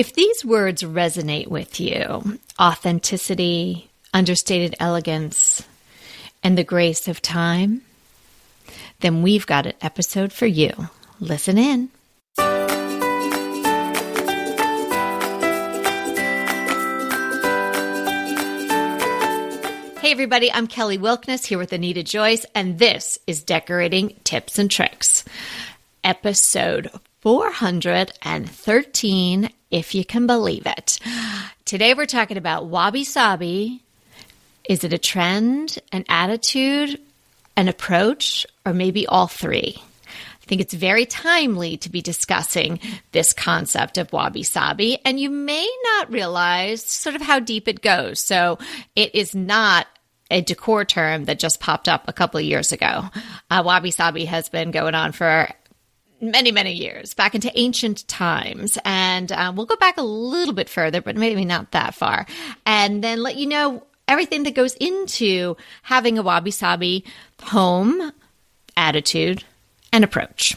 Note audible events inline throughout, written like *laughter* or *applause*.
If these words resonate with you authenticity, understated elegance, and the grace of time then we've got an episode for you. Listen in. Hey, everybody, I'm Kelly Wilkniss here with Anita Joyce, and this is Decorating Tips and Tricks, episode 413, if you can believe it. Today, we're talking about wabi sabi. Is it a trend, an attitude, an approach, or maybe all three? I think it's very timely to be discussing this concept of wabi sabi, and you may not realize sort of how deep it goes. So, it is not a decor term that just popped up a couple of years ago. Uh, wabi sabi has been going on for many, many years, back into ancient times. And uh, we'll go back a little bit further, but maybe not that far. And then let you know everything that goes into having a wabi sabi home, attitude, and approach.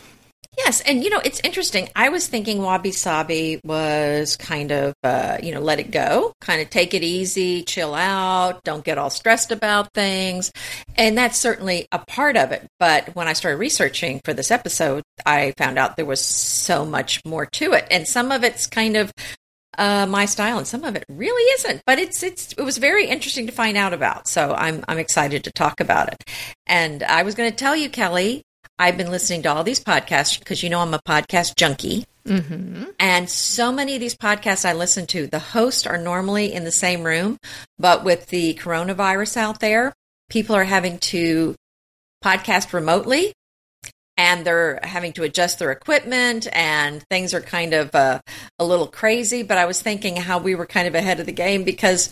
Yes, and you know it's interesting. I was thinking wabi sabi was kind of uh, you know let it go, kind of take it easy, chill out, don't get all stressed about things, and that's certainly a part of it. But when I started researching for this episode, I found out there was so much more to it, and some of it's kind of uh, my style, and some of it really isn't. But it's it's it was very interesting to find out about. So I'm I'm excited to talk about it. And I was going to tell you, Kelly, I've been listening to all these podcasts because you know I'm a podcast junkie. Mm-hmm. And so many of these podcasts I listen to, the hosts are normally in the same room, but with the coronavirus out there, people are having to podcast remotely and they're having to adjust their equipment and things are kind of uh, a little crazy. But I was thinking how we were kind of ahead of the game because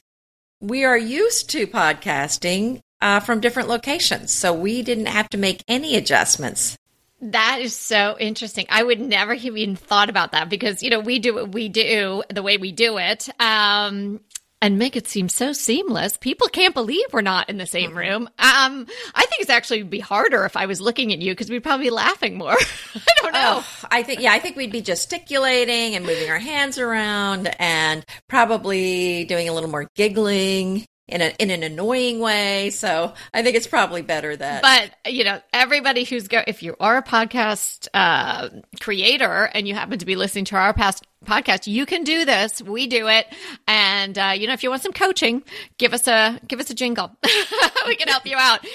we are used to podcasting uh, from different locations. So we didn't have to make any adjustments. That is so interesting. I would never have even thought about that because, you know, we do what we do the way we do it. Um, and make it seem so seamless. People can't believe we're not in the same mm-hmm. room. Um, I think it's actually be harder if I was looking at you because we'd probably be laughing more. *laughs* I don't know. Oh, I think yeah, I think we'd be gesticulating and moving our hands around and probably doing a little more giggling in, a, in an annoying way. So I think it's probably better that. But you know, everybody who's go if you are a podcast uh, creator and you happen to be listening to our past podcast, you can do this. We do it, and uh, you know, if you want some coaching, give us a give us a jingle. *laughs* we can help you out.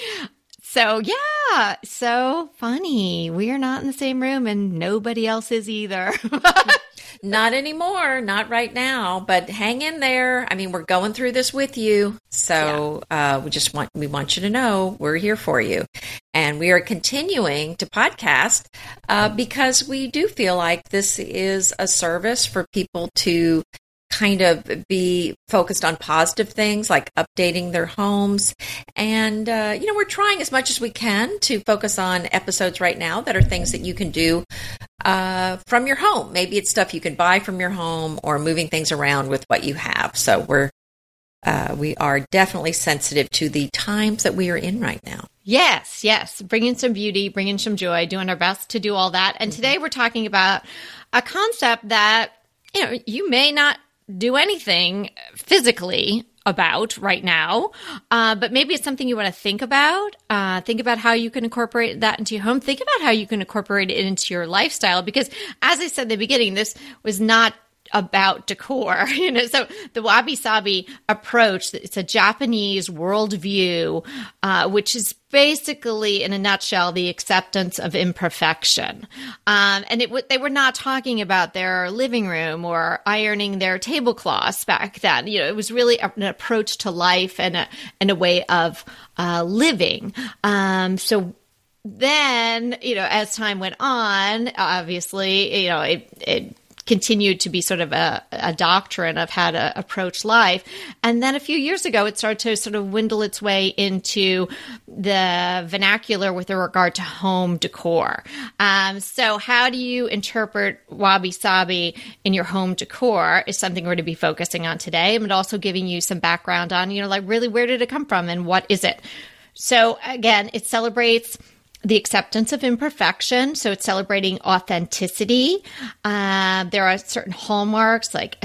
So yeah, so funny. We are not in the same room, and nobody else is either. *laughs* Not anymore, not right now, but hang in there. I mean, we're going through this with you. So yeah. uh, we just want we want you to know we're here for you. And we are continuing to podcast uh, because we do feel like this is a service for people to kind of be focused on positive things like updating their homes. And, uh, you know, we're trying as much as we can to focus on episodes right now that are things that you can do uh, from your home. Maybe it's stuff you can buy from your home or moving things around with what you have. So we're uh, we are definitely sensitive to the times that we are in right now. Yes, yes. Bringing some beauty, bringing some joy, doing our best to do all that. And mm-hmm. today we're talking about a concept that, you know, you may not do anything physically about right now, uh, but maybe it's something you want to think about. Uh, think about how you can incorporate that into your home. Think about how you can incorporate it into your lifestyle. Because as I said in the beginning, this was not about decor. *laughs* You know, so the wabi sabi approach, it's a Japanese worldview, uh, which is basically, in a nutshell, the acceptance of imperfection. Um, and it, they were not talking about their living room or ironing their tablecloths back then. You know, it was really an approach to life and a, and a way of uh, living. Um, so then, you know, as time went on, obviously, you know, it, it continued to be sort of a, a doctrine of how to approach life. And then a few years ago, it started to sort of windle its way into the vernacular with regard to home decor. Um, so, how do you interpret wabi sabi in your home decor is something we're going to be focusing on today, but also giving you some background on, you know, like really where did it come from and what is it? So, again, it celebrates the acceptance of imperfection. So it's celebrating authenticity. Uh, there are certain hallmarks like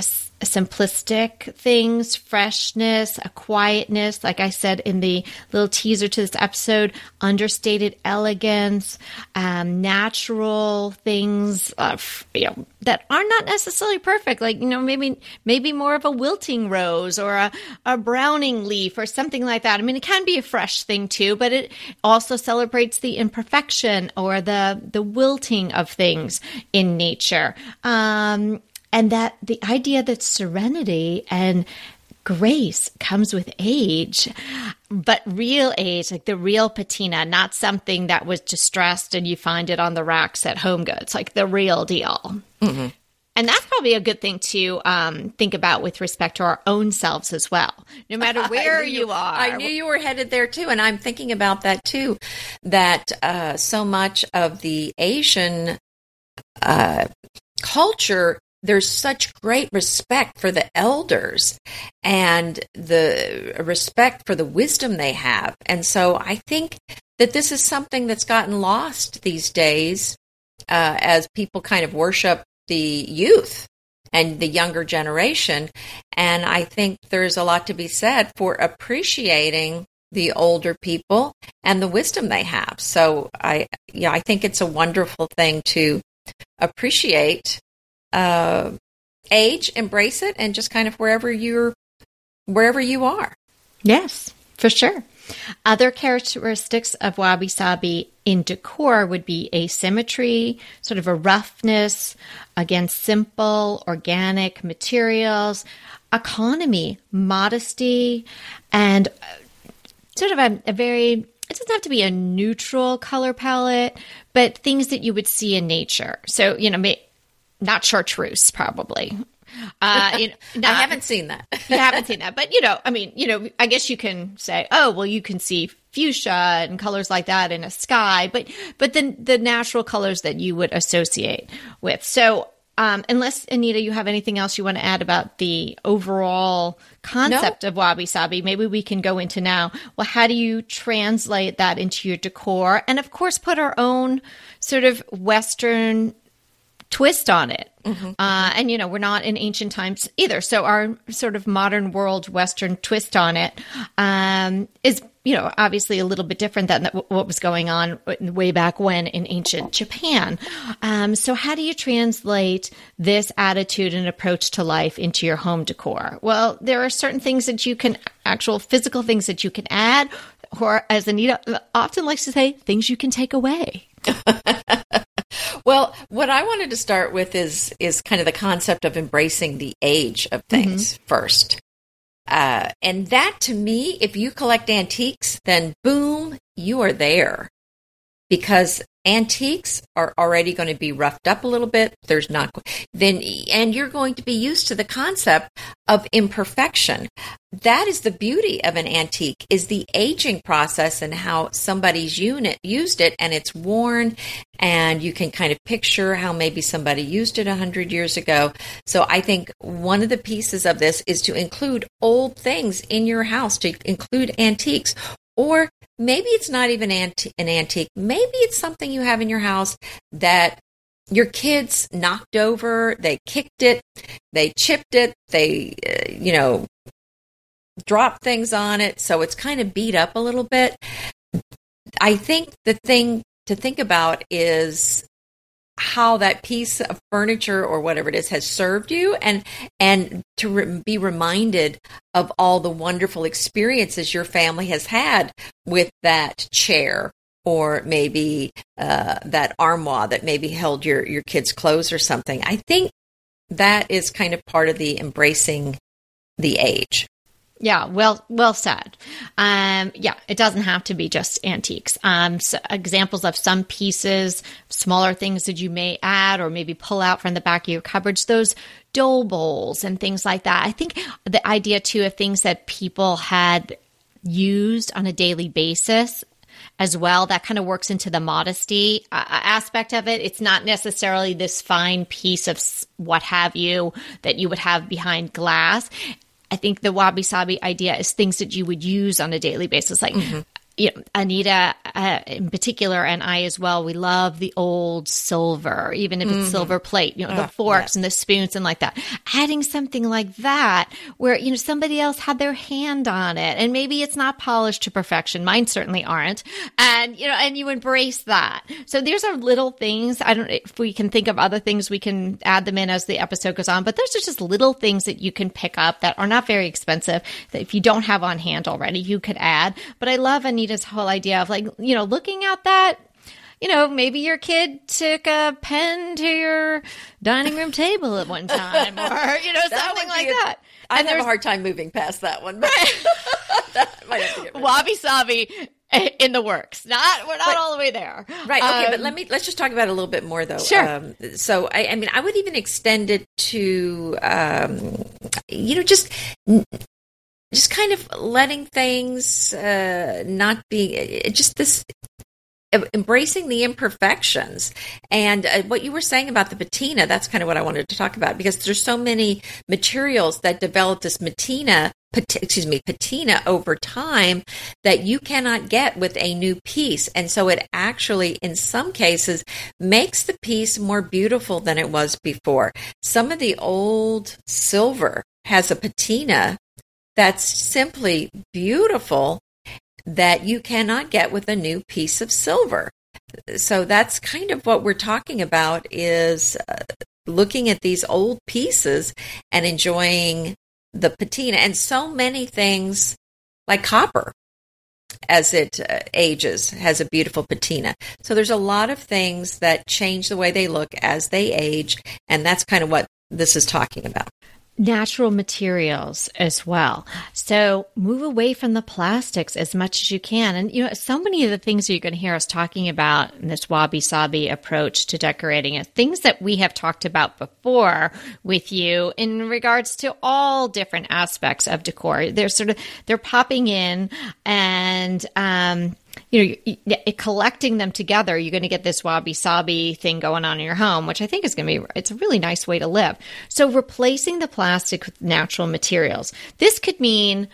simplistic things, freshness, a quietness. Like I said in the little teaser to this episode, understated elegance, um, natural things, uh, you know, that are not necessarily perfect. Like you know, maybe maybe more of a wilting rose or a, a browning leaf or something like that. I mean, it can be a fresh thing too, but it also celebrates the imperfection or the the wilting of things in nature. Um, and that the idea that serenity and grace comes with age, but real age, like the real patina, not something that was distressed and you find it on the racks at Home Goods, like the real deal. Mm-hmm. And that's probably a good thing to um, think about with respect to our own selves as well. No matter *laughs* where you, you, are. I knew you were headed there too. And I'm thinking about that too. That uh, so much of the Asian uh, culture there's such great respect for the elders and the respect for the wisdom they have. And so I think that this is something that's gotten lost these days uh, as people kind of worship the youth and the younger generation. And I think there's a lot to be said for appreciating the older people and the wisdom they have. So I, yeah, I think it's a wonderful thing to appreciate uh, age, embrace it, and just kind of wherever you're, wherever you are. Yes, for sure. Other characteristics of wabi sabi in decor would be asymmetry, sort of a roughness, again, simple, organic materials, economy, modesty, and uh, sort of a, a very it doesn't have to be a neutral color palette, but things that you would see in nature. So, you know, not chartreuse, probably. *laughs* Uh, you know, I haven't seen that. *laughs* you haven't seen that, but you know, I mean, you know, I guess you can say, oh, well, you can see fuchsia and colors like that in a sky, but but then the natural colors that you would associate with. So, um, unless Anita, you have anything else you want to add about the overall concept no. of wabi sabi, maybe we can go into now. Well, how do you translate that into your decor, and of course, put our own sort of Western twist on it. Mm-hmm. Uh, and, you know, we're not in ancient times either. So our sort of modern world Western twist on it um, is, you know, obviously a little bit different than what was going on way back when in ancient Japan. Um, so, how do you translate this attitude and approach to life into your home decor? Well, there are certain things that you can, actual physical things that you can add, or as Anita often likes to say, things you can take away. *laughs* Well, what I wanted to start with is is kind of the concept of embracing the age of things mm-hmm. first. Uh, and that to me, if you collect antiques, then boom, you are there. Because antiques are already going to be roughed up a little bit. There's not then and you're going to be used to the concept of imperfection. That is the beauty of an antique is the aging process and how somebody's unit used it and it's worn and you can kind of picture how maybe somebody used it 100 years ago. So i think one of the pieces of this is to include old things in your house to include antiques or maybe it's not even anti- an antique. Maybe it's something you have in your house that your kids knocked over, they kicked it, they chipped it, they, uh, you know, dropped things on it. So it's kind of beat up a little bit. I think the thing to think about is how that piece of furniture or whatever it is has served you and and to re- be reminded of all the wonderful experiences your family has had with that chair or maybe uh, that armoire that maybe held your your kids clothes or something. I think that is kind of part of the embracing the age yeah, well, well said. Um, yeah, it doesn't have to be just antiques. Um, so examples of some pieces, smaller things that you may add or maybe pull out from the back of your cupboards. Those dough bowls and things like that. I think the idea too of things that people had used on a daily basis as well. That kind of works into the modesty uh, aspect of it. It's not necessarily this fine piece of what have you that you would have behind glass. I think the wabi sabi idea is things that you would use on a daily basis, like. Mm-hmm you know, Anita uh, in particular, and I as well, we love the old silver, even if it's silver plate, you know, the Oh, forks and the spoons and like that. Adding something like that where, you know, somebody else had their hand on it and maybe it's not polished to perfection. Mine certainly aren't. And, you know, and you embrace that. So these are little things. I don't, if we can think of other things, we can add them in as the episode goes on, but those are just little things that you can pick up that are not very expensive that if you don't have on hand already, you could add. But I love Anita's whole idea of like, you know, looking at that you know, maybe your kid took a pen to your dining room table at one time, or you know, *laughs* something like a- that. I'd And have a hard time moving past that one. But *laughs* that might have to get wabi sabi in the works. Not we're not But- all the way there, Right. Okay. but Um, let me let's just talk about it a little bit more, though. Sure. Um, so, I, I mean, I would even extend it to, um, you know, just just kind of letting things uh, not be just this embracing the imperfections. And uh, what you were saying about the patina that's kind of what i wanted to talk about because there's so many materials that develop this patina pat- excuse me patina over time that you cannot get with a new piece. And so it actually in some cases makes the piece more beautiful than it was before. Some of the old silver has a patina that's simply beautiful that you cannot get with a new piece of silver. So that's kind of what we're talking about is uh, looking at these old pieces and enjoying the patina and so many things like copper as it uh, ages has a beautiful patina. So there's a lot of things that change the way they look as they age and that's kind of what this is talking about. Natural materials as well. So move away from the plastics as much as you can. And, you know, so many of the things that you're going to hear us talking about in this wabi sabi approach to decorating are things that we have talked about before with you in regards to all different aspects of decor. They're sort of, they're popping in and, um, you know, collecting them together, you're going to get this wabi sabi thing going on in your home, which I think is going to be, it's a really nice way to live. So replacing the plastic with natural materials. This could mean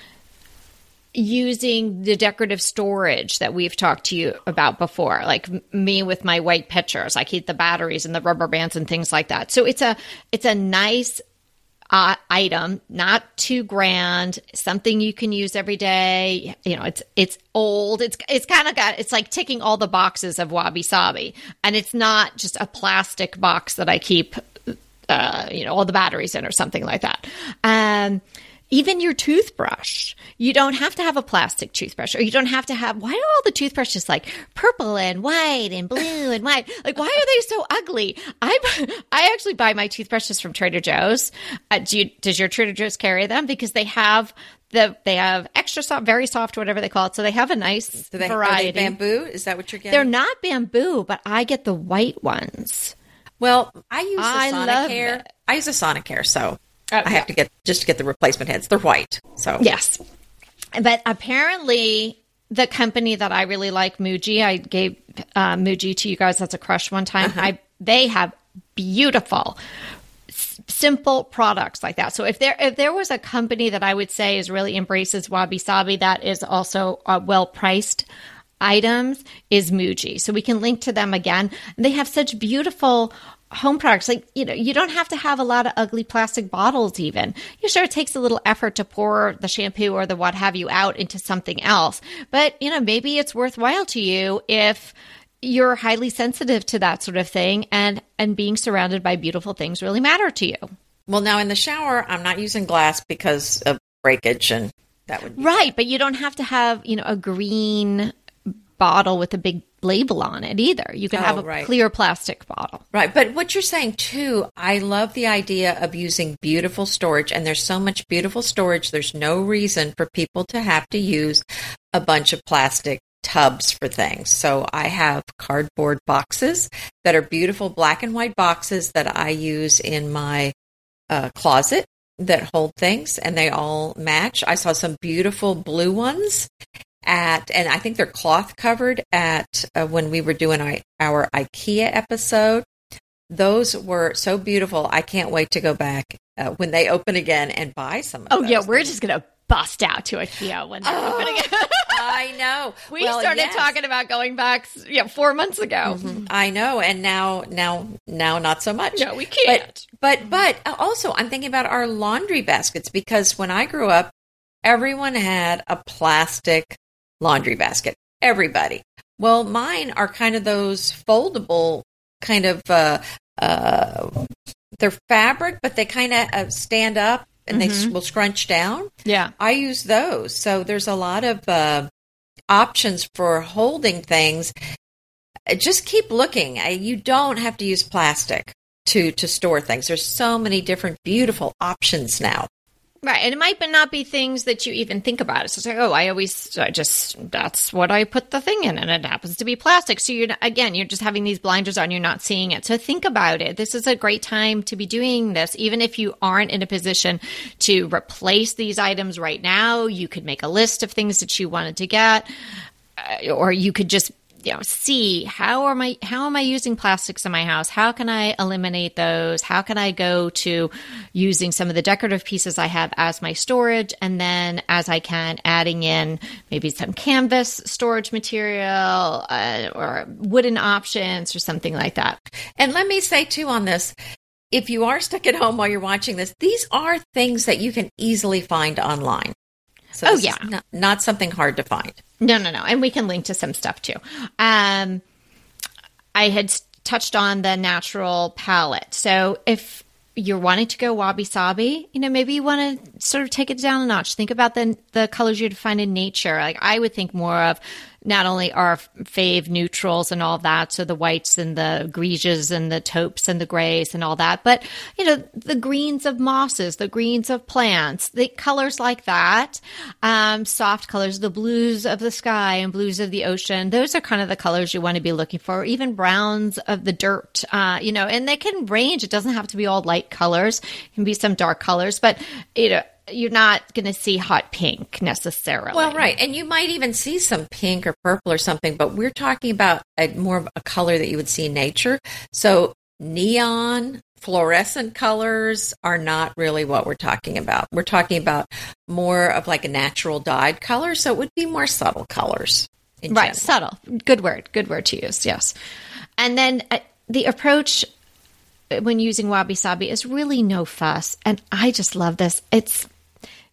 using the decorative storage that we've talked to you about before, like me with my white pictures. I keep the batteries and the rubber bands and things like that. So it's a, it's a nice uh, item, not too grand, something you can use every day. You know, it's it's old. It's it's kind of got it's like ticking all the boxes of wabi sabi, and it's not just a plastic box that I keep, uh, you know, all the batteries in or something like that. Um, even your toothbrush, you don't have to have a plastic toothbrush, or you don't have to have. Why are all the toothbrushes like purple and white and blue *laughs* and white? Like, why are they so ugly? I I actually buy my toothbrushes from Trader Joe's. Uh, do you, does your Trader Joe's carry them? Because they have the they have extra soft, very soft, whatever they call it. So they have a nice Do they, are variety. they bamboo? Is that what you're getting? They're not bamboo, but I get the white ones. Well, I use I a love Sonicare. I use a Sonicare, so Oh, I have to get just to get the replacement heads. They're white, so Yes. But apparently, the company that I really like, Muji, I gave uh, Muji to you guys as a crush one time. I they have beautiful, s- simple products like that. So if there if there was a company that I would say is really embraces wabi sabi, that is also uh, well priced items is Muji. So we can link to them again. They have such beautiful home products. Like, you know, you don't have to have a lot of ugly plastic bottles even. You sure it takes a little effort to pour the shampoo or the what have you out into something else. But, you know, maybe it's worthwhile to you if you're highly sensitive to that sort of thing and and being surrounded by beautiful things really matter to you. Well, now in the shower, I'm not using glass because of breakage, and that would Right, but you don't have to have, you know, a green bottle with a big label on it either. You can Oh, have a right. clear plastic bottle. right. But what you're saying too, I love the idea of using beautiful storage, and there's so much beautiful storage. There's no reason for people to have to use a bunch of plastic tubs for things. So I have cardboard boxes that are beautiful black and white boxes that I use in my uh, closet that hold things and they all match. I saw some beautiful blue ones at, and I think they're cloth covered at uh, when we were doing our, our IKEA episode. Those were so beautiful. I can't wait to go back uh, when they open again and buy some of Oh yeah, we're just gonna bust out to IKEA when they're opening *laughs* it. I I know. We Well, started yes. talking about going back, know, four months ago. I know, and now, now, now, not so much. No, we can't. But, but, but also, I'm thinking about our laundry baskets because when I grew up, everyone had a plastic laundry basket. Everybody. Well, mine are kind of those foldable kind of. Uh, uh, they're fabric, but they kind of uh, stand up and they will scrunch down. Yeah. I use those. So there's a lot of uh, options for holding things. Uh, Just keep looking. Uh, You don't have to use plastic to to store things. There's so many different beautiful options now. Right. And it might not be things that you even think about. It's just like, oh, I always, I just, that's what I put the thing in, and it happens to be plastic. So you're, again, you're just having these blinders on, you're not seeing it. So think about it. This is a great time to be doing this. Even if you aren't in a position to replace these items right now, you could make a list of things that you wanted to get, uh, or you could just, you know, see how am I how am I using plastics in my house? How can I eliminate those? How can I go to using some of the decorative pieces I have as my storage and then as I can adding in maybe some canvas storage material uh, or wooden options or something like that. And let me say too on this, if you are stuck at home while you're watching this, these are things that you can easily find online. So Oh, yeah. not, not something hard to find. No, no, no. And we can link to some stuff too. Um, I had touched on the natural palette. So if you're wanting to go wabi sabi, you know, maybe you want to sort of take it down a notch. Think about the the colors you'd find in nature. Like I would think more of not only our fave neutrals and all that, so the whites and the greiges and the taupes and the grays and all that, but you know, the greens of mosses, the greens of plants, the colors like that, um, soft colors, the blues of the sky and blues of the ocean. Those are kind of the colors you want to be looking for, even browns of the dirt, uh, you know, and they can range. It doesn't have to be all light colors, it can be some dark colors, but you know, you're not going to see hot pink necessarily. Well, right. And you might even see some pink or purple or something, but we're talking about a, more of a color that you would see in nature. So neon, fluorescent colors are not really what we're talking about. We're talking about more of like a natural dyed color. So it would be more subtle colors. Right, general. subtle. Good word. Good word to use. Yes. And then uh, the approach uh, when using wabi sabi is really no fuss. And I just love this. It's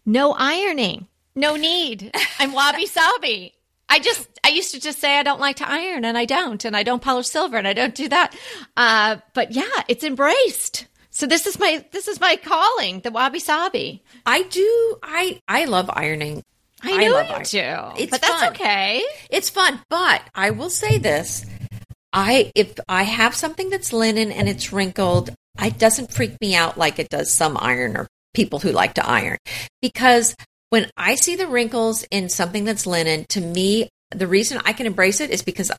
no ironing, no need. I'm wabi sabi. I just, I used to just say I don't like to iron and I don't, and I don't polish silver and I don't do that. Uh, but yeah, it's embraced. So this is my, this is my calling, the wabi sabi. I do. I, I love ironing. I know love you ironing. do, It's but that's okay. It's fun, but I will say this: I if I have something that's linen and it's wrinkled, it doesn't freak me out like it does some iron or people who like to iron, because when I see the wrinkles in something that's linen, to me, the reason I can embrace it is because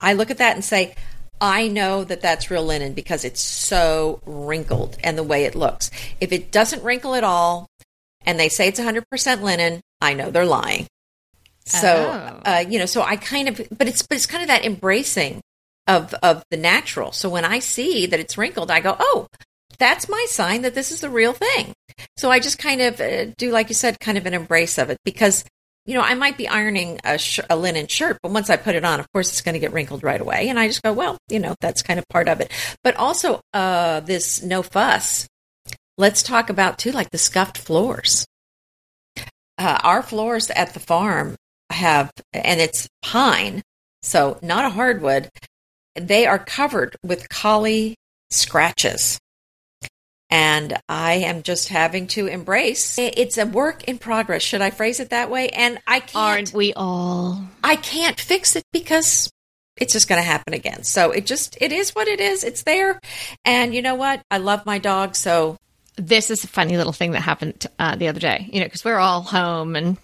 I look at that and say. I know that that's real linen because it's so wrinkled and the way it looks. If it doesn't wrinkle at all and they say it's 100% linen, I know they're lying. So, Oh. uh, you know, so I kind of, but it's, but it's kind of that embracing of, of the natural. So when I see that it's wrinkled, I go, oh, that's my sign that this is the real thing. So I just kind of uh, do, like you said, kind of an embrace of it because, you know, I might be ironing a, sh- a linen shirt, but once I put it on, of course, it's going to get wrinkled right away. And I just go, well, you know, that's kind of part of it. But also, uh, this no fuss. Let's talk about too, like the scuffed floors. Uh, our floors at the farm have, and it's pine, so not a hardwood. They are covered with collie scratches. And I am just having to embrace it's a work in progress. Should I phrase it that way? And I can't Aren't we all? I can't fix it because it's just going to happen again. So it just it is what it is. It's there. And you know what? I love my dog, so this is a funny little thing that happened uh, the other day, you know, because we're all home and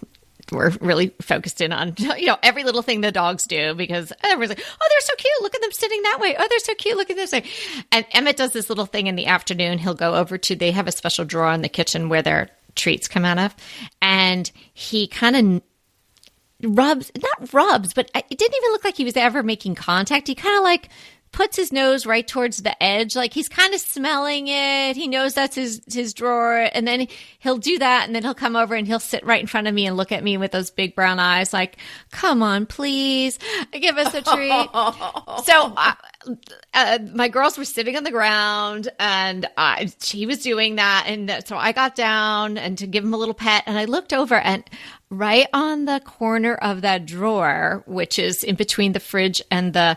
we're really focused in on, *laughs* you know, every little thing the dogs do because everyone's like, oh, they're so cute. Look at them sitting that way. Oh, they're so cute. Look at this way. And Emmett does this little thing in the afternoon. He'll go over to, they have a special drawer in the kitchen where their treats come out of. And he kind of rubs, not rubs, but it didn't even look like he was ever making contact. He kind of like puts his nose right towards the edge, like he's kind of smelling it. He knows that's his his drawer, and then he'll do that, and then he'll come over and he'll sit right in front of me and look at me with those big brown eyes, like, "Come on, please, give us a treat." *laughs* so. Uh, uh, my girls were sitting on the ground and I, she was doing that. And so I got down and to give him a little pet and I looked over and right on the corner of that drawer, which is in between the fridge and the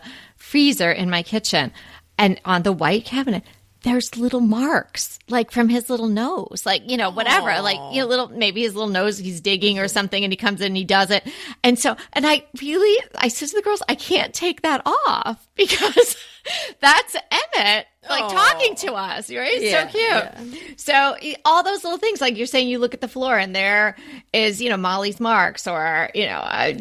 freezer in my kitchen. And on the white cabinet there's little marks like from his little nose like you know whatever Aww. like you know little maybe his little nose he's digging or something and he comes in and he does it. And so and i really i said to the girls i can't take that off *laughs* because *laughs* that's emmett like Aww. talking to us, right? Yeah, so cute. Yeah. So all those little things, like you're saying, you look at the floor and there is, you know, Molly's marks, or you know, uh,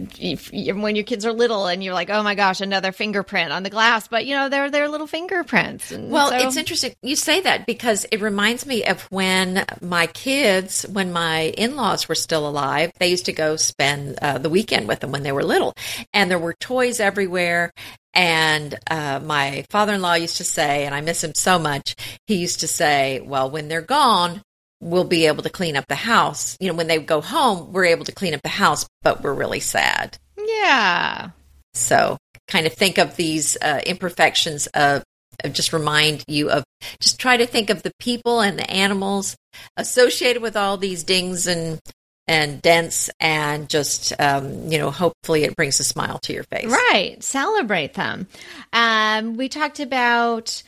when your kids are little and you're like, oh my gosh, another fingerprint on the glass, but you know, they're they're little fingerprints. And well, so- it's interesting you say that because it reminds me of when my kids, when my in-laws were still alive, they used to go spend uh, the weekend with them when they were little, and there were toys everywhere, and uh, my father in law used to say, and I miss him so much, he used to say, well, when they're gone, we'll be able to clean up the house. You know, when they go home, we're able to clean up the house, but we're really sad. Yeah. So kind of think of these uh, imperfections of, of just remind you of just try to think of the people and the animals associated with all these dings and and dense and just um, you know hopefully it brings a smile to your face right celebrate them um, we talked about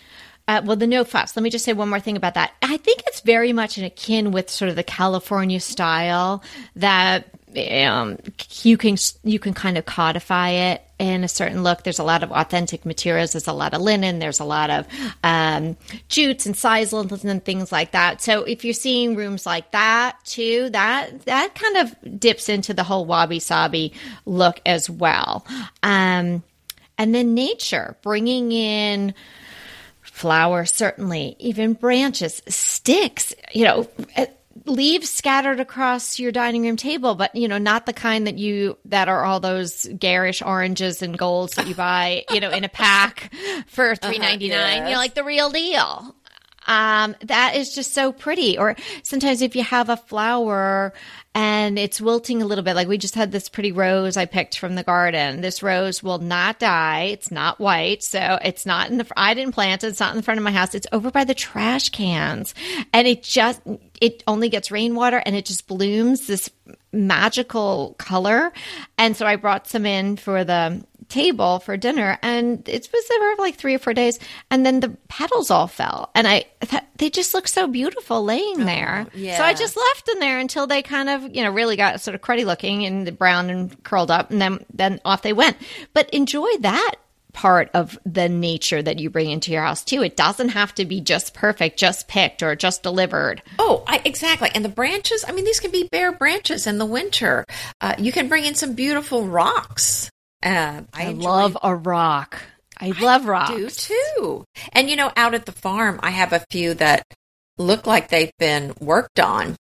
uh, well, the no fuss. Let me just say one more thing about that. I think it's very much in akin with sort of the California style that um, you can you can kind of codify it in a certain look. There's a lot of authentic materials. There's a lot of linen. There's a lot of um, jutes and sizelins and things like that. So if you're seeing rooms like that too, that that kind of dips into the whole wabi sabi look as well. Um, and then nature, bringing in flowers, certainly, even branches, sticks. You know leaves scattered across your dining room table, but you know, not the kind that you that are all those garish oranges and golds that you buy, you know, in a pack for *laughs* uh-huh, three ninety nine. Uh-huh, yes. You know, like the real deal. Um, that is just so pretty. Or sometimes if you have a flower and it's wilting a little bit. Like we just had this pretty rose I picked from the garden. This rose will not die. It's not white. So it's not in the, I didn't plant it. It's not in the front of my house. It's over by the trash cans and it just, it only gets rainwater and it just blooms this magical color. And so I brought some in for the table for dinner and it was there for like three or four days and then the petals all fell and i th- they just look so beautiful laying oh, there yeah. so i just left them there until they kind of you know really got sort of cruddy looking and brown and curled up and then then off they went but enjoy that part of the nature that you bring into your house too. It doesn't have to be just perfect, just picked or just delivered. Oh, I, exactly. And the branches, I mean, these can be bare branches in the winter. Uh, you can bring in some beautiful rocks. Uh, I, I love a rock. I love rocks. do too. And you know, out at the farm, I have a few that look like they've been worked on.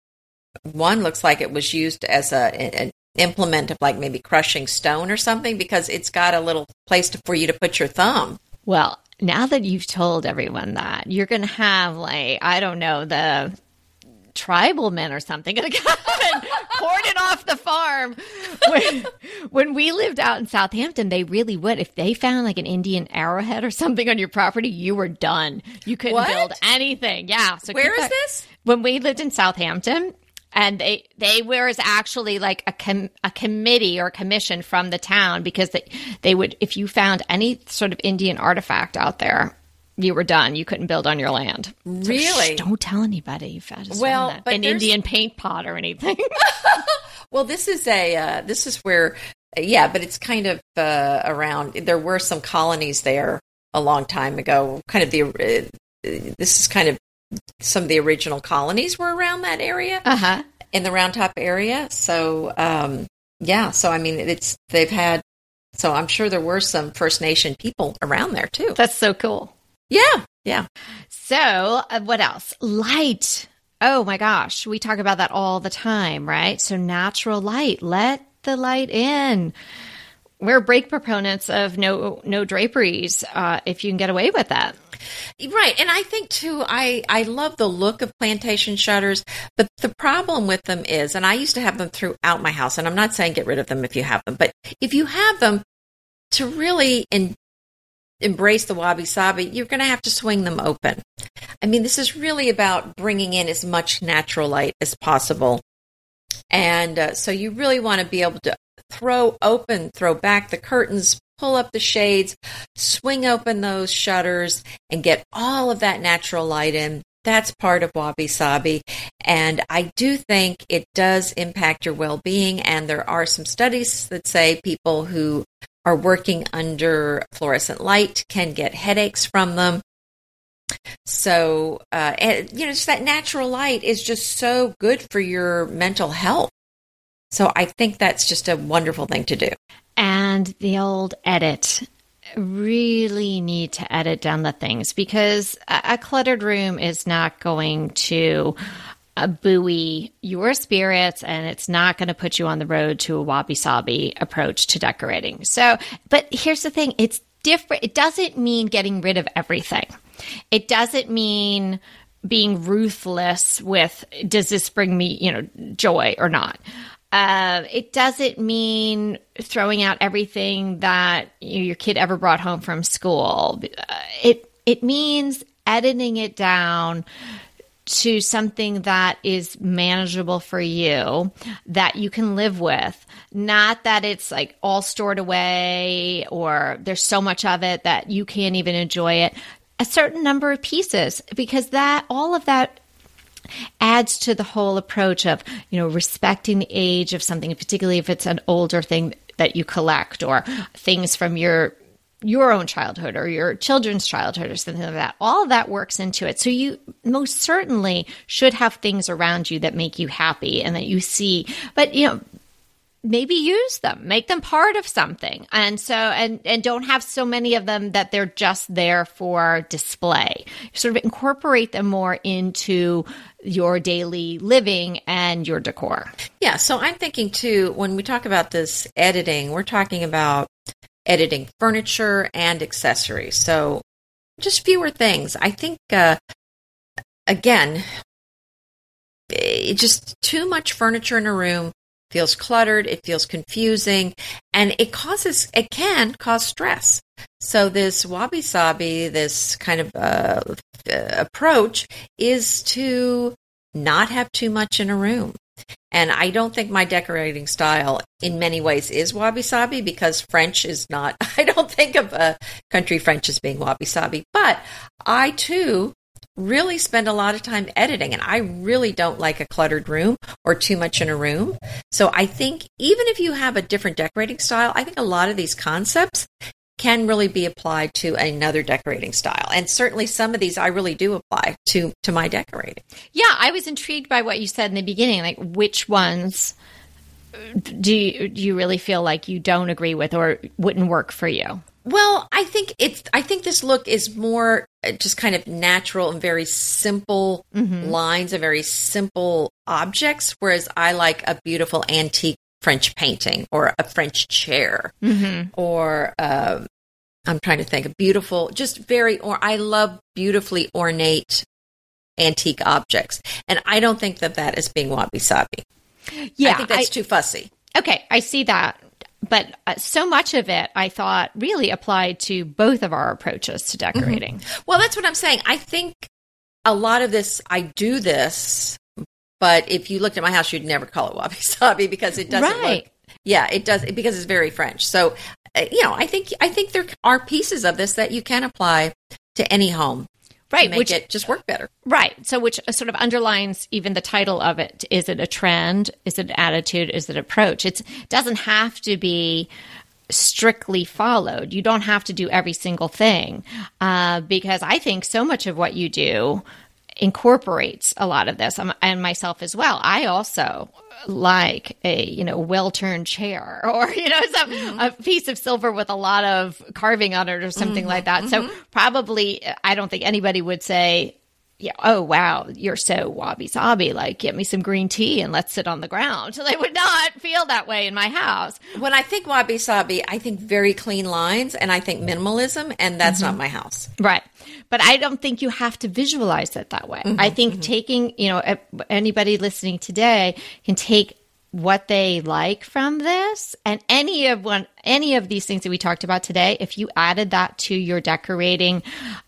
One looks like it was used as a, an implement of like maybe crushing stone or something because it's got a little place to, for you to put your thumb. Well, now that you've told everyone that, you're going to have like I don't know the tribal men or something going *laughs* to come and cordon off the farm. When, when we lived out in Southampton, they really would. If they found like an Indian arrowhead or something on your property, you were done. You couldn't what? build anything. Yeah. So where is this? When we lived in Southampton, and they they were actually like a com- a committee or commission from the town because they they would if you found any sort of Indian artifact out there you were done. You couldn't build on your land. Really? So, don't tell anybody you found well, an Indian paint pot or anything. *laughs* *laughs* well, this is a uh, this is where yeah, but it's kind of uh, around. There were some colonies there a long time ago. Kind of the uh, this is kind of some of the original colonies were around that area. Uh-huh. In the Round Top area. So um, yeah, so I mean it's they've had so I'm sure there were some First Nation people around there too. That's so cool. Yeah. Yeah. So, uh, what else? Light. Oh my gosh. We talk about that all the time, right? So, natural light. Let the light in. we're break proponents of no no draperies uh, if you can get away with that. Right. And I think too, I, I love the look of plantation shutters, but the problem with them is, and I used to have them throughout my house, and I'm not saying get rid of them if you have them, but if you have them to really in, embrace the wabi sabi, you're going to have to swing them open. I mean, this is really about bringing in as much natural light as possible. And uh, so you really want to be able to throw open, throw back the curtains, pull up the shades, swing open those shutters, and get all of that natural light in. That's part of wabi sabi. And I do think it does impact your well being. And there are some studies that say people who are working under fluorescent light can get headaches from them. So, uh, and, you know, just that natural light is just so good for your mental health. So I think that's just a wonderful thing to do. And the old edit. Really need to edit down the things because a, a cluttered room is not going to uh, buoy your spirits and it's not going to put you on the road to a wabi sabi approach to decorating. So, but here's the thing it's different. It doesn't mean getting rid of everything. It doesn't mean being ruthless with does this bring me, you know, joy or not. Uh, it doesn't mean throwing out everything that you your kid ever brought home from school. Uh, it it means editing it down to something that is manageable for you that you can live with. Not that it's like all stored away or there's so much of it that you can't even enjoy it. A certain number of pieces because that all of that adds to the whole approach of you know respecting the age of something particularly if it's an older thing that you collect or things from your your own childhood or your children's childhood or something like that. All that works into it. So you most certainly should have things around you that make you happy and that you see. But you know, maybe use them make them part of something and so and and don't have so many of them that they're just there for display sort of incorporate them more into your daily living and your decor yeah so i'm thinking too when we talk about this editing we're talking about editing furniture and accessories so just fewer things i think uh again it just too much furniture in a room feels cluttered, it feels confusing, and it causes, it can cause stress. So this wabi sabi, this kind of uh, approach is to not have too much in a room. And I don't think my decorating style in many ways is wabi sabi because French is not, *laughs* I don't think of a country French as being wabi sabi, but I too really spend a lot of time editing and I really don't like a cluttered room or too much in a room. So I think even if you have a different decorating style, I think a lot of these concepts can really be applied to another decorating style. And certainly some of these I really do apply to to my decorating. Yeah, I was intrigued by what you said in the beginning, like which ones do you, do you really feel like you don't agree with or wouldn't work for you? Well, I think it's. I think this look is more uh, just kind of natural and very simple mm-hmm. lines and very simple objects, whereas I like a beautiful antique French painting or a French chair mm-hmm. or uh, I'm trying to think a beautiful, just very. Or I love beautifully ornate antique objects, and I don't think that that is being wabi sabi. Yeah, I think that's I, too fussy. Okay, I see that but uh, so much of it I thought really applied to both of our approaches to decorating. Mm-hmm. Well, that's what I'm saying. I think a lot of this, I do this, but if you looked at my house, you'd never call it wabi *laughs* sabi because it doesn't right. look. Yeah, it does because it's very French. So, uh, you know, I think I think there are pieces of this that you can apply to any home right which it just work better right so which sort of underlines even the title of it is it a trend is it an attitude is it approach it doesn't have to be strictly followed you don't have to do every single thing uh, because i think so much of what you do incorporates a lot of this um, and myself as well i also like a you know well turned chair *laughs* or you know some mm-hmm. a piece of silver with a lot of carving on it or something mm-hmm. like that. Mm-hmm. So probably I don't think anybody would say yeah, oh wow, you're so wabi sabi. Like, get me some green tea and let's sit on the ground. So *laughs* they would not feel that way in my house. When I think wabi sabi, I think very clean lines and I think minimalism, and that's mm-hmm. not my house. Right. But I don't think you have to visualize it that way. Mm-hmm, I think mm-hmm. taking, you know, anybody listening today can take what they like from this. And any of one any of these things that we talked about today if you added that to your decorating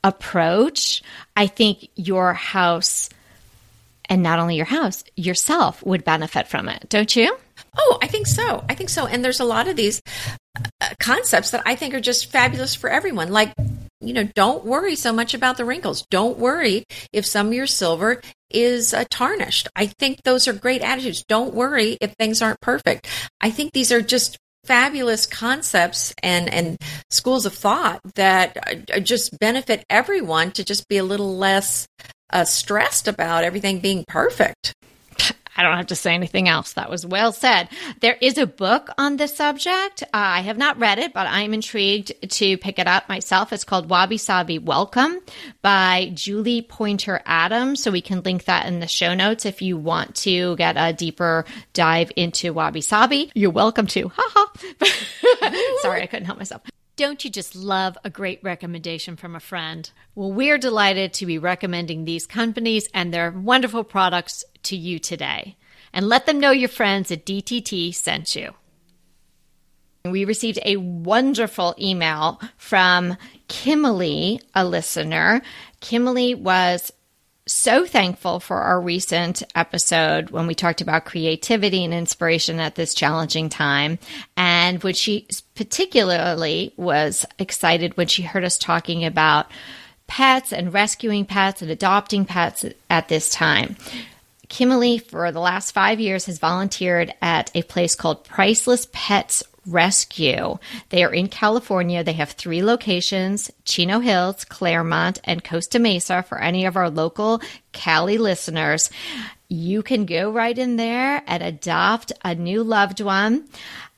approach i think your house and not only your house yourself would benefit from it. Don't you? Oh i think so. I think so. And there's a lot of these uh, concepts that i think are just fabulous for everyone. Like you know, don't worry so much about the wrinkles. Don't worry if some of your silver is uh, tarnished. I think those are great attitudes. Don't worry if things aren't perfect. I think these are just fabulous concepts and and schools of thought that uh, just benefit everyone to just be a little less uh, stressed about everything being perfect. I don't have to say anything else. That was well said. There is a book on this subject. Uh, I have not read it, but I'm intrigued to pick it up myself. It's called Wabi Sabi Welcome by Julie Pointer Adams. So we can link that in the show notes if you want to get a deeper dive into Wabi Sabi. You're welcome to. Ha ha. *laughs* Sorry, I couldn't help myself. Don't you just love a great recommendation from a friend? Well, we're delighted to be recommending these companies and their wonderful products to you today. And let them know your friends at DTT sent you. We received a wonderful email from Kimberly, a listener. Kimberly was so thankful for our recent episode when we talked about creativity and inspiration at this challenging time. And when she particularly was excited when she heard us talking about pets and rescuing pets and adopting pets at this time. Kimberly, for the last five years, has volunteered at a place called Priceless Pets Rescue. They are in California. They have three locations Chino Hills, Claremont, and Costa Mesa for any of our local Cali listeners. You can go right in there and adopt a new loved one.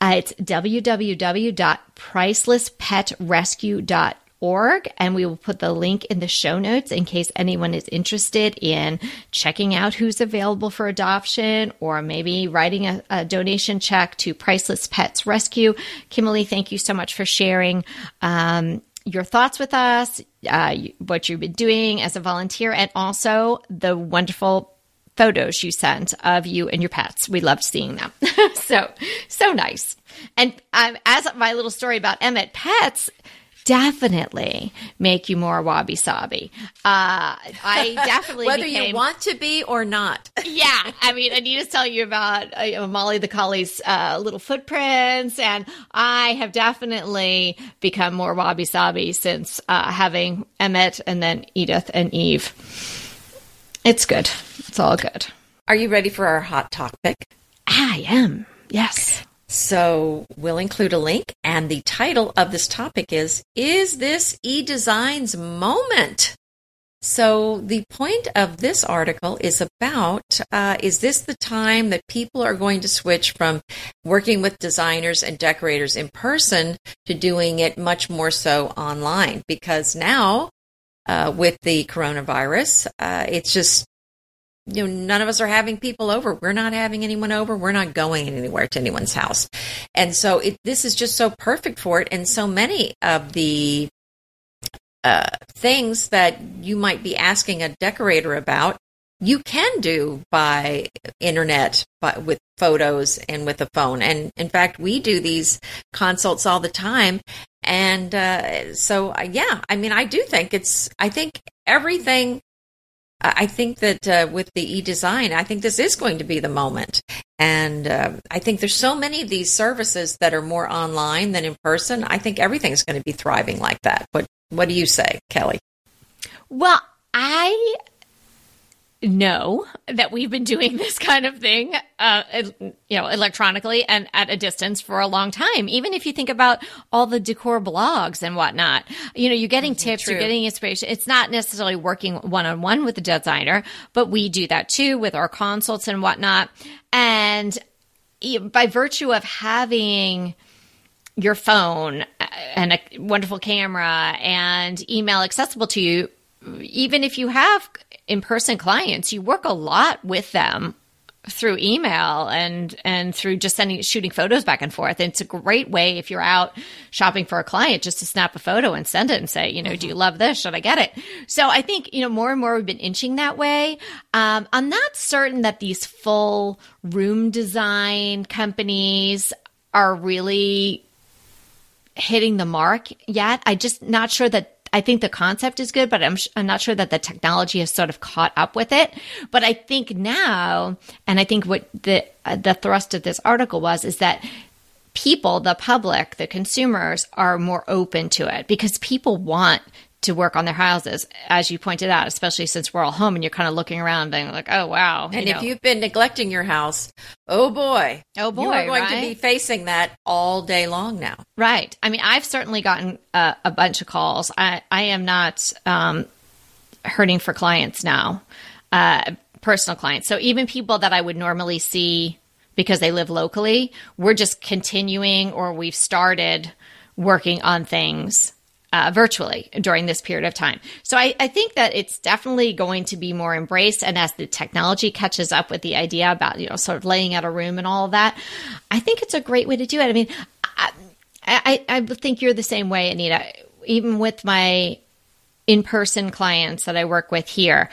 Uh, it's www.pricelesspetrescue.org org and we will put the link in the show notes in case anyone is interested in checking out who's available for adoption or maybe writing a, a donation check to priceless pets rescue kimberly thank you so much for sharing um, your thoughts with us uh, what you've been doing as a volunteer and also the wonderful photos you sent of you and your pets. We loved seeing them. *laughs* so, so nice. And um, as my little story about Emmett, pets definitely make you more wabi sabi. Uh, I *laughs* definitely whether became, you want to be or not. *laughs* yeah, I mean, I need to tell you about uh, Molly the Collie's uh, little footprints, and I have definitely become more wabi sabi since uh, having Emmett and then Edith and Eve. It's good. It's all good. Are you ready for our hot topic? I am. Yes. So we'll include a link, and the title of this topic is Is This eDesign's Moment? So the point of this article is about uh, is this the time that people are going to switch from working with designers and decorators in person to doing it much more so online? Because now, uh, with the coronavirus, uh, it's just you know, none of us are having people over. We're not having anyone over. We're not going anywhere to anyone's house. And so it, this is just so perfect for it. And so many of the uh, things that you might be asking a decorator about, you can do by internet, with photos and with a phone. And in fact, we do these consults all the time. And uh, so, yeah, I mean, I do think it's, I think everything I think that uh, with the e-design, I think this is going to be the moment. And uh, I think there's so many of these services that are more online than in person. I think everything's going to be thriving like that. But what do you say, Kelly? Well, I know that we've been doing *laughs* this kind of thing, uh, you know, electronically and at a distance for a long time. Even if you think about all the decor blogs and whatnot, you know, you're getting mm-hmm, tips, True. you're getting inspiration. It's not necessarily working one on one with the designer, but we do that too with our consults and whatnot. And by virtue of having your phone uh, and a wonderful camera and email accessible to you, even if you have in person clients, you work a lot with them through email and and through just sending shooting photos back and forth. And it's a great way if you're out shopping for a client just to snap a photo and send it and say, you know, mm-hmm. do you love this? Should I get it? So I think you know more and more we've been inching that way. Um, I'm not certain that these full room design companies are really hitting the mark yet. I just not sure that I think the concept is good, but I'm, sh- I'm not sure that the technology has sort of caught up with it. But I think now, and I think what the uh, the thrust of this article was is that people, the public, the consumers are more open to it because people want to work on their houses, as you pointed out, especially since we're all home and you're kind of looking around being like, oh, wow. And if know. you've been neglecting your house, oh boy. Oh boy. You're going right? to be facing that all day long now. Right. I mean, I've certainly gotten a, a bunch of calls. I, I am not um, hurting for clients now, uh, personal clients. So even people that I would normally see because they live locally, we're just continuing or we've started working on things uh, virtually during this period of time. So I, I, think that it's definitely going to be more embraced. And as the technology catches up with the idea about, you know, sort of laying out a room and all of that, I think it's a great way to do it. I mean, I, I, I think you're the same way, Anita. Even with my in person clients that I work with here,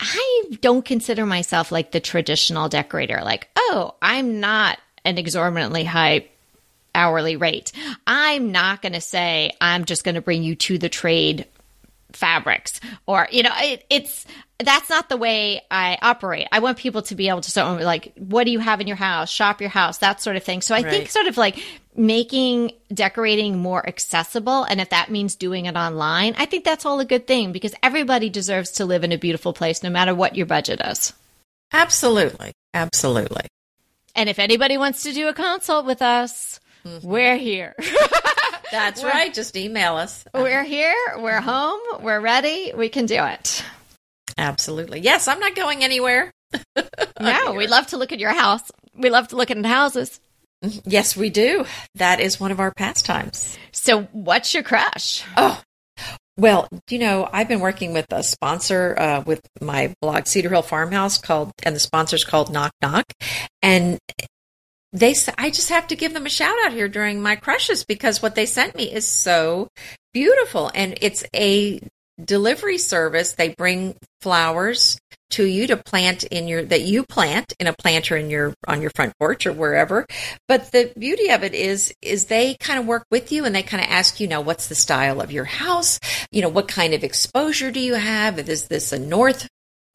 I don't consider myself like the traditional decorator. Like, oh, I'm not an exorbitantly high hourly rate. I'm not going to say I'm just going to bring you to the trade fabrics or you know it, it's that's not the way I operate. I want people to be able to sort of like, what do you have in your house? Shop your house, that sort of thing. So I right. think sort of like making decorating more accessible. And if that means doing it online, I think that's all a good thing because everybody deserves to live in a beautiful place, no matter what your budget is. Absolutely. Absolutely. And if anybody wants to do a consult with us, Mm-hmm. We're here. *laughs* That's we're, right. Just email us. We're here. We're home. We're ready. We can do it. Absolutely. Yes, I'm not going anywhere. *laughs* no, we love to look at your house. We love to look at houses. Mm-hmm. Yes, we do. That is one of our pastimes. So, what's your crush? Oh, well, you know, I've been working with a sponsor uh, with my blog, Cedar Hill Farmhouse, called, and the sponsor's called Knock Knock. And they I just have to give them a shout out here during my crushes because what they sent me is so beautiful. And it's a delivery service. They bring flowers to you to plant in your that you plant in a planter in your on your front porch or wherever. But the beauty of it is is they kind of work with you and they kind of ask you know what's the style of your house? You know what kind of exposure do you have? Is this a north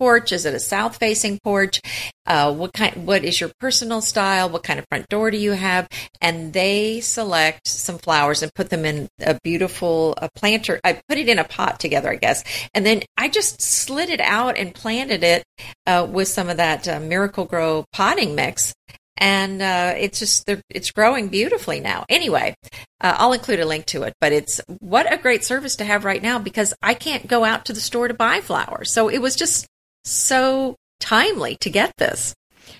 porch? Is it a south facing porch? Uh, what kind? What is your personal style? What kind of front door do you have? And they select some flowers and put them in a beautiful a planter. I put it in a pot together, I guess, and then I just slid it out and planted it uh, with some of that uh, Miracle-Gro potting mix and uh, it's just it's growing beautifully now. Anyway, uh, I'll include a link to it. But it's what a great service to have right now because I can't go out to the store to buy flowers. So it was just so timely to get this.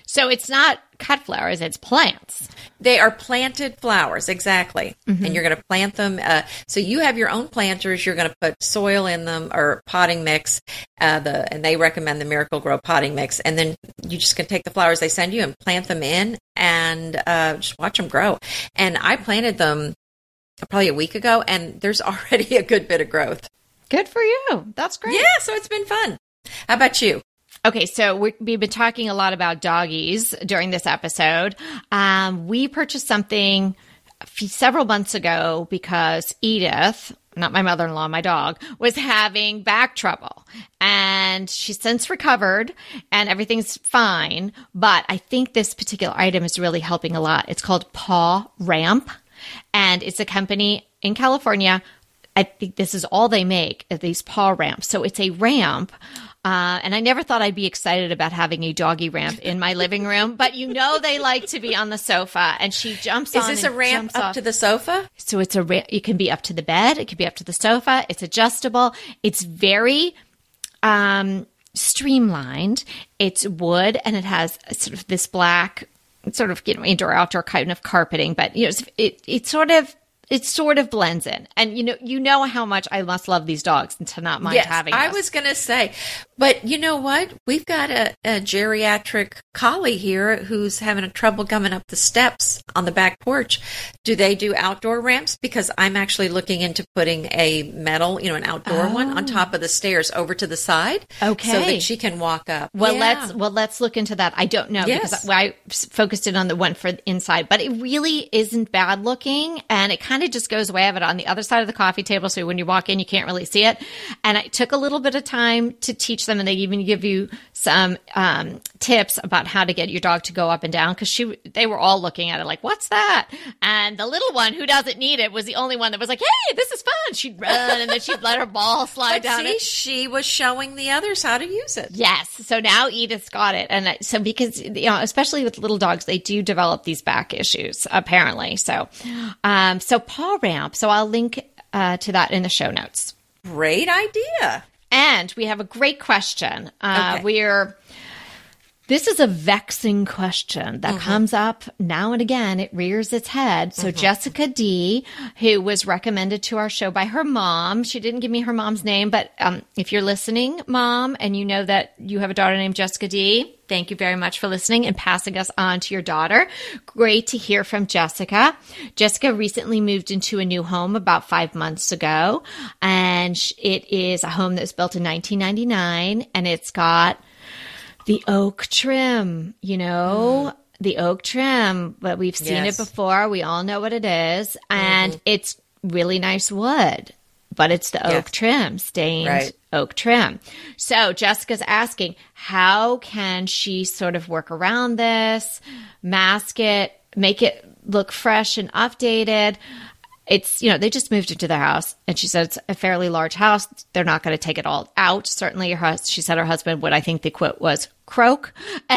So it's not cut flowers, it's plants. They are planted flowers, exactly. Mm-hmm. And you're going to plant them. Uh, so you have your own planters. You're going to put soil in them or potting mix. Uh, the and they recommend the Miracle-Gro potting mix. And then you just can take the flowers they send you and plant them in and uh, just watch them grow. And I planted them probably a week ago, and there's *laughs* already a good bit of growth. Good for you. That's great. Yeah, so it's been fun. How about you? Okay, so we, have been talking a lot about doggies during this episode. Um, we purchased something several months ago because Edith, not my mother in law, my dog, was having back trouble. And she's since recovered and everything's fine. But I think this particular item is really helping a lot. It's called Paw Ramp, and it's a company in California. I think this is all they make, these paw ramps. So it's a ramp uh, and I never thought I'd be excited about having a doggy ramp in my living room, but you know they like to be on the sofa, and she jumps Is this a ramp up off. to the sofa? So it's a ramp. You can be up to the bed. It can be up to the sofa. It's adjustable. It's very um, streamlined. It's wood, and it has sort of this black, sort of you know indoor outdoor kind of carpeting, but you know it's, it it sort of it sort of blends in. And you know, you know how much I must love these dogs and to not mind yes, having. I this. was going to say, but you know what? We've got a, a geriatric collie here who's having a trouble coming up the steps on the back porch. Do they do outdoor ramps? Because I'm actually looking into putting a metal, you know, an outdoor one on top of the stairs over to the side, okay, so that she can walk up. Well, Yeah. let's well let's look into that. I don't know Yes. because I s- focused it on the one for the inside, but it really isn't bad looking, and it kind of just goes away of it on the other side of the coffee table. So when you walk in, you can't really see it. And it took a little bit of time to teach them, and they even give you some um, tips about how to get your dog to go up and down because she they were all looking at it like, "What's that?" And the little one who doesn't need it was the only one that was like, "Hey, this is fun." She'd run, and then she'd let her ball *laughs* slide But down. see, it. she was showing the others how to use it. Yes. So now Edith's got it. And so because, you know, especially with little dogs, they do develop these back issues, apparently. So, um, so paw ramp. So I'll link uh, to that in the show notes. Great idea. And we have a great question. Uh, Okay. We're this is a vexing question that comes up now and again. It rears its head. So Jessica D, who was recommended to our show by her mom, she didn't give me her mom's name, but um, if you're listening, mom, and you know that you have a daughter named Jessica D, thank you very much for listening and passing us on to your daughter. Great to hear from Jessica. Jessica recently moved into a new home about five months ago, and it is a home that was built in 1999, and it's got the oak trim, you know, mm-hmm. the oak trim, but we've seen Yes. it before. We all know what it is. And mm-hmm. it's really nice wood, but it's the oak Yes. trim, stained Right. oak trim. So Jessica's asking, how can she sort of work around this, mask it, make it look fresh and updated? It's you know they just moved into the house and she said it's a fairly large house. They're not going to take it all out. Certainly her she said her husband would i think the quote was croak. *laughs*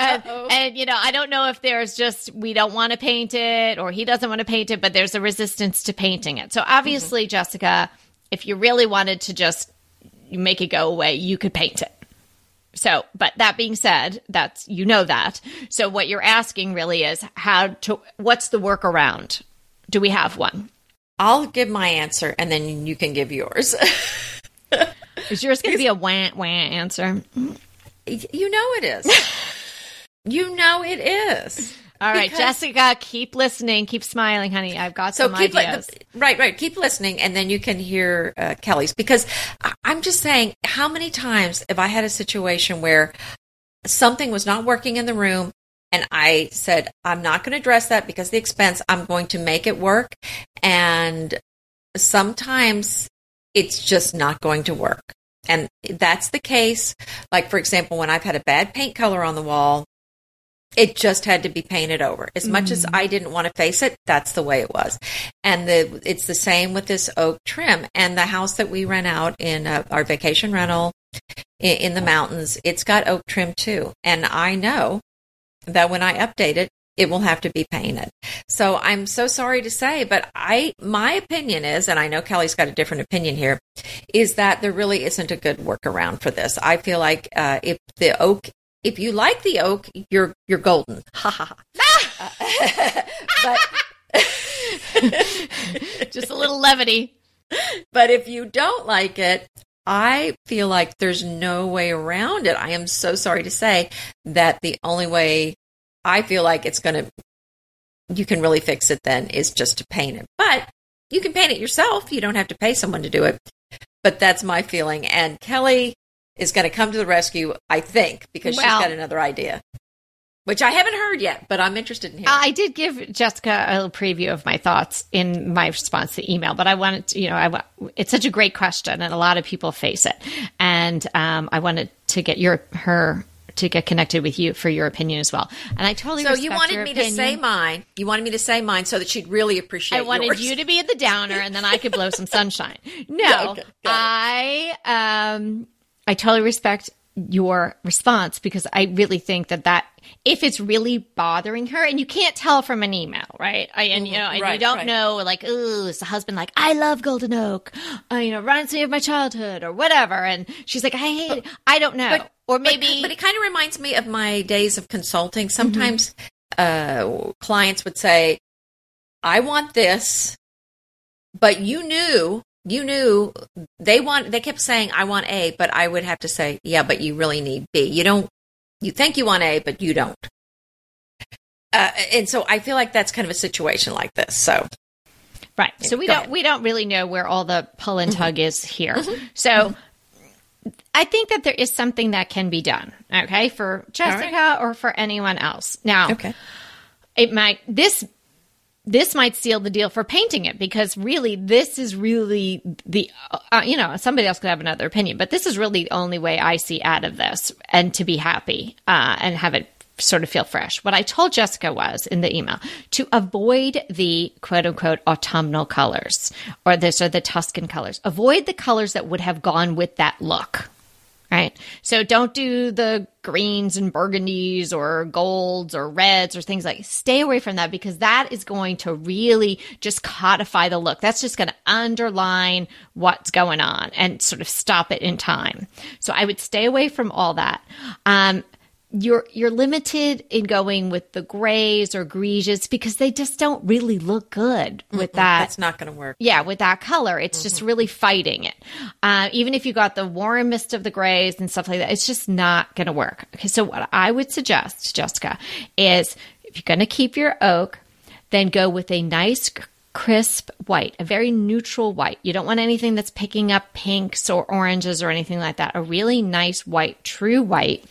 And, *laughs* oh. and, you know i don't know if there's just we don't want to paint it or he doesn't want to paint it but there's a resistance to painting it. So obviously mm-hmm. jessica if you really wanted to just make it go away you could paint it. So, but that being said, that's you know that. So what you're asking really is how to what's the workaround? Do we have one? I'll give my answer and then you can give yours. *laughs* Is yours going to be a wah wah answer? you know it is. *laughs* you know it is. All right, Because- Jessica, keep listening, keep smiling, honey. I've got So some keep li- ideas. right, right. Keep listening, and then you can hear uh, Kelly's. Because I- I'm just saying, how many times have I had a situation where something was not working in the room, and I said, "I'm not going to address that because the expense. I'm going to make it work," and sometimes it's just not going to work. And that's the case. Like, for example, when I've had a bad paint color on the wall, it just had to be painted over. As much as I didn't want to face it, that's the way it was. And the it's the same with this oak trim. And the house that we rent out in uh, our vacation rental in, in the mountains, it's got oak trim too. And I know that when I update it, it will have to be painted. So I'm so sorry to say, but I my opinion is, and I know Kelly's got a different opinion here, is that there really isn't a good workaround for this. I feel like uh, if the oak, if you like the oak, you're you're golden. *laughs* Ha ha ha. *laughs* but Just a little levity. *laughs* but if you don't like it, I feel like there's no way around it. I am so sorry to say that the only way I feel like it's going to, you can really fix it then is just to paint it. But you can paint it yourself. You don't have to pay someone to do it. But that's my feeling. And Kelly is going to come to the rescue, I think, because she's got another idea, which I haven't heard yet, but I'm interested in hearing. I did give Jessica a little preview of my thoughts in my response to email, but I wanted to, you know, I, it's such a great question and a lot of people face it. And um, I wanted to get your, her, to get connected with you for your opinion as well. And I totally so you wanted me opinion. to say mine. You wanted me to say mine so that she'd really appreciate it. I wanted yours. you to be the downer, and then I could blow some sunshine. *laughs* No, Okay. I um, I totally respect your response because I really think that that if it's really bothering her, and you can't tell from an email, right? I, and you know, and you don't right. know, like, ooh, is the husband like, I love Golden Oak, uh, you know, reminds me of my childhood or whatever, and she's like, I hate it. I don't know, or maybe, but, it kind of reminds me of my days of consulting. Sometimes uh, clients would say, I want this, but you knew, you knew they want, they kept saying, I want A, but I would have to say, yeah, but you really need B. You don't, you think you want A, but you don't. Uh, and so I feel like that's kind of a situation like this. So Right. So we Go don't ahead. we don't really know where all the pull and tug is here. So I think that there is something that can be done, okay, for Jessica or for anyone else. Now, Okay. it might this this might seal the deal for painting it because really this is really the uh, you know somebody else could have another opinion but this is really the only way i see out of this and to be happy uh, and have it sort of feel fresh. What i told jessica was in the email to avoid the quote unquote autumnal colors or this or the tuscan colors avoid the colors that would have gone with that look right? So don't do the greens and burgundies or golds or reds or things like. Stay away from that because that is going to really just codify the look. That's just going to underline what's going on and sort of stop it in time. So I would stay away from all that. Um, you're you're limited in going with the grays or grises because they just don't really look good with that That's not going to work. yeah, with that color, it's just really fighting it. Uh, even if you got the warmest of the grays and stuff like that, it's just not going to work. Okay, so what I would suggest, Jessica, is if you're going to keep your oak, then go with a nice crisp white, a very neutral white. You don't want anything that's picking up pinks or oranges or anything like that. A really nice white, true white.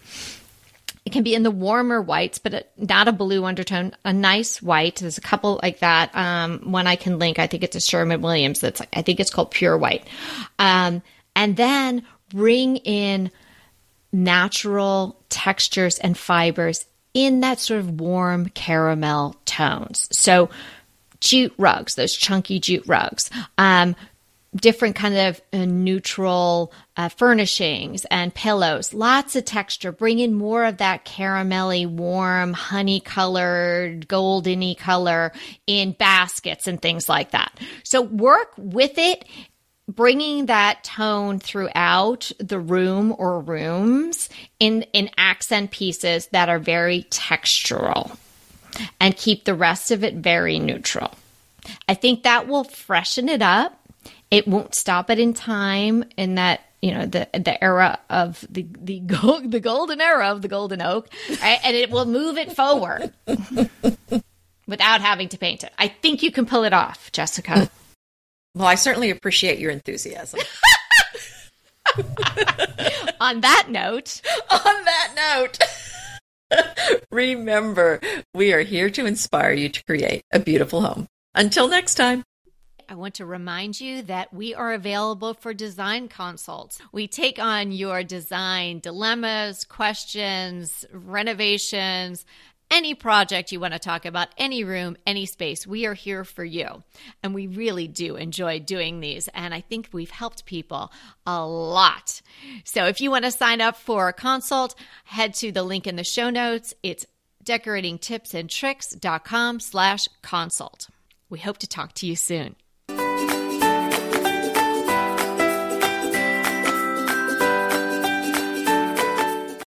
It can be in the warmer whites, but not a blue undertone. A nice white. There's a couple like that. Um, one I can link. I think it's a Sherwin-Williams. That's I think it's called pure white. Um, and then bring in natural textures and fibers in that sort of warm caramel tones. So jute rugs, those chunky jute rugs. Um, different kind of uh, neutral uh, furnishings and pillows. Lots of texture. Bring in more of that caramelly warm honey colored goldeny color in baskets and things like that. So work with it bringing that tone throughout the room or rooms in in accent pieces that are very textural and keep the rest of it very neutral. I think that will freshen it up. It won't stop it in time in that you know the the era of the the gold, *laughs* the golden era of the golden oak, right? and it will move it forward *laughs* without having to paint it. I think you can pull it off, Jessica. Well, I certainly appreciate your enthusiasm. *laughs* On that note, On that note, remember, we are here to inspire you to create a beautiful home. Until next time. I want to remind you that we are available for design consults. We take on your design dilemmas, questions, renovations, any project you want to talk about, any room, any space. We are here for you. And we really do enjoy doing these. And I think we've helped people a lot. So if you want to sign up for a consult, head to the link in the show notes. It's decoratingtipsandtricks.com slash consult. We hope to talk to you soon.